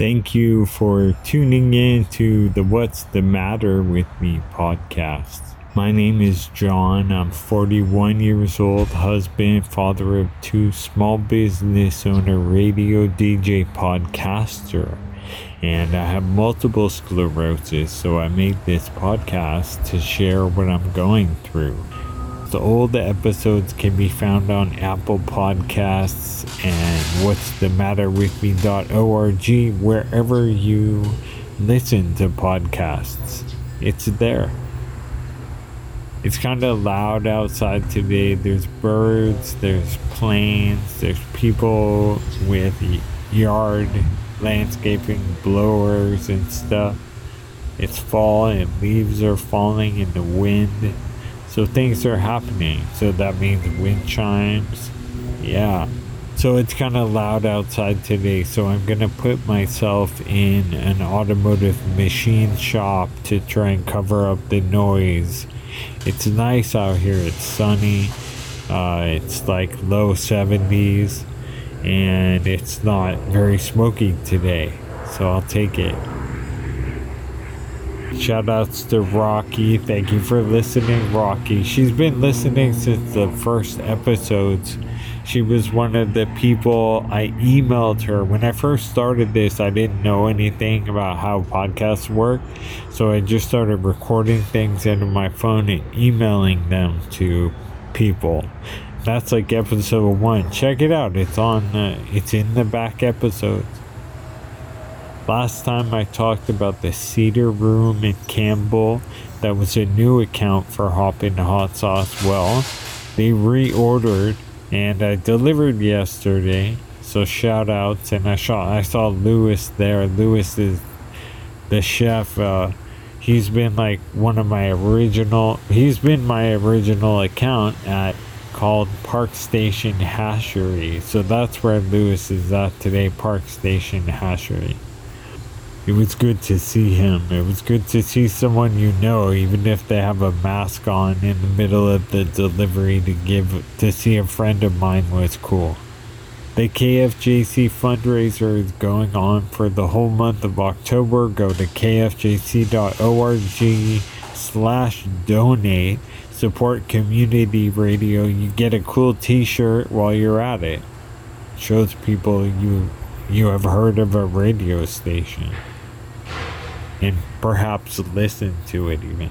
Thank you for tuning in to the What's the Matter with Me podcast. My name is John. I'm 41 years old, husband, father of two, small business owner, radio DJ, podcaster. And I have multiple sclerosis, so I made this podcast to share what I'm going through. The episodes can be found on Apple Podcasts and what's the matter with me.org, wherever you listen to podcasts. It's there. It's kind of loud outside today. There's birds, there's planes, there's people with yard landscaping blowers and stuff. It's fall and leaves are falling in the wind. So things are happening. So that means wind chimes. Yeah. So it's kind of loud outside today. So I'm going to put myself in an automotive machine shop to try and cover up the noise. It's nice out here. It's sunny. Uh, it's like low 70s. And it's not very smoky today. So I'll take it. Shout outs to Rocky. Thank you for listening, Rocky. She's been listening since the first episodes. She was one of the people I emailed her. When I first started this, I didn't know anything about how podcasts work. So I just started recording things into my phone and emailing them to people. That's like episode one. Check it out. It's on. Uh, it's in the back episodes. Last time I talked about the Cedar Room in Campbell, that was a new account for Hoppin' Hot Sauce. Well, they reordered and I delivered yesterday. So shout outs and I saw I saw Lewis there. Lewis is the chef. Uh, he's been like one of my original. He's been my original account at called Park Station Hashery. So that's where Lewis is at today. Park Station Hashery it was good to see him. It was good to see someone you know, even if they have a mask on in the middle of the delivery to give to see a friend of mine was cool. The KFJC fundraiser is going on for the whole month of October. Go to kfjc.org slash donate. Support community radio. You get a cool t-shirt while you're at it. Shows people you you have heard of a radio station and perhaps listen to it even.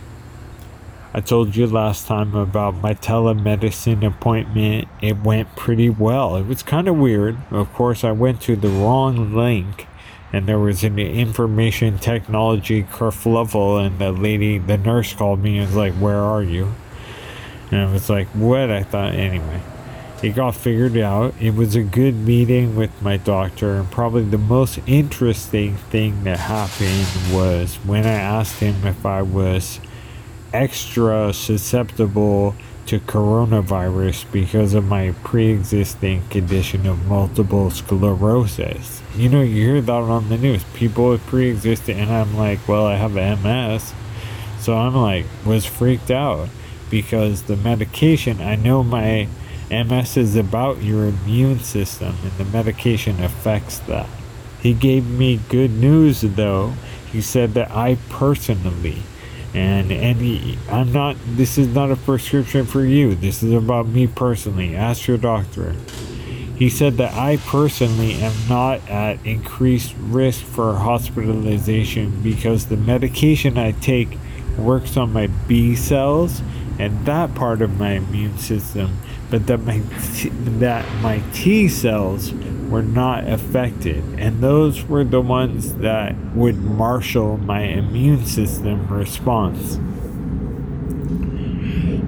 I told you last time about my telemedicine appointment. It went pretty well. It was kind of weird. Of course, I went to the wrong link and there was an information technology kerfluffle and the lady, the nurse called me and was like, where are you? And I was like, what? I thought, anyway it got figured out. It was a good meeting with my doctor, and probably the most interesting thing that happened was when I asked him if I was extra susceptible to coronavirus because of my pre existing condition of multiple sclerosis. You know, you hear that on the news. People with pre existing, and I'm like, well, I have MS. So I'm like, was freaked out because the medication, I know my MS is about your immune system, and the medication affects that. He gave me good news though. He said that I personally, and any, I'm not. This is not a prescription for you. This is about me personally. Ask your doctor. He said that I personally am not at increased risk for hospitalization because the medication I take works on my B cells and that part of my immune system but that my t- that my T cells were not affected, and those were the ones that would marshal my immune system response.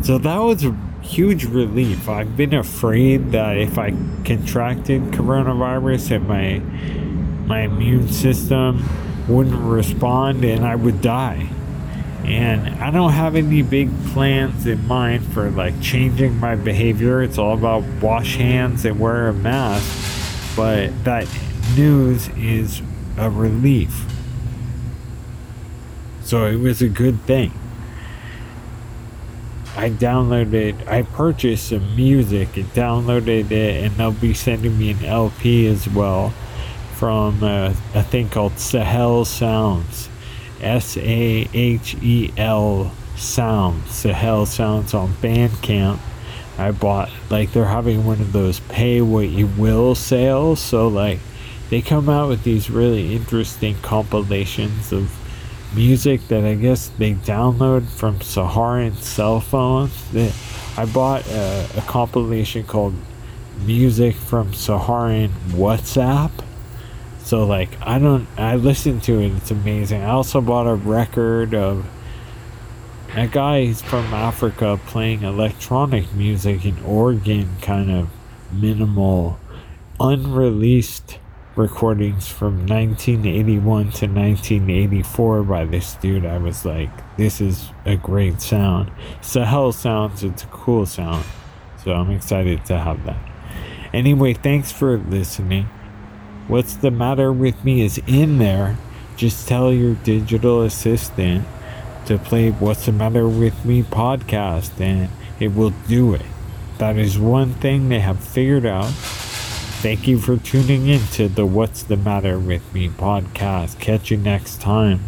So that was a huge relief. I've been afraid that if I contracted coronavirus and my my immune system wouldn't respond and I would die and I don't have any big plans in mind for like changing my behavior. It's all about wash hands and wear a mask. But that news is a relief. So it was a good thing. I downloaded, I purchased some music and downloaded it, and they'll be sending me an LP as well from uh, a thing called Sahel Sounds. S A H E L Sounds. Sahel Sounds on Bandcamp. I bought, like, they're having one of those pay what you will sales. So, like, they come out with these really interesting compilations of music that I guess they download from Saharan cell phones. I bought a, a compilation called Music from Saharan WhatsApp. So like I don't I listened to it, it's amazing. I also bought a record of a guy from Africa playing electronic music in organ kind of minimal unreleased recordings from 1981 to 1984 by this dude. I was like, this is a great sound. Sahel sounds, it's a cool sound. So I'm excited to have that. Anyway, thanks for listening. What's the matter with me is in there. Just tell your digital assistant to play What's the Matter with Me podcast and it will do it. That is one thing they have figured out Thank you for tuning in to the What's the Matter with Me podcast. Catch you next time.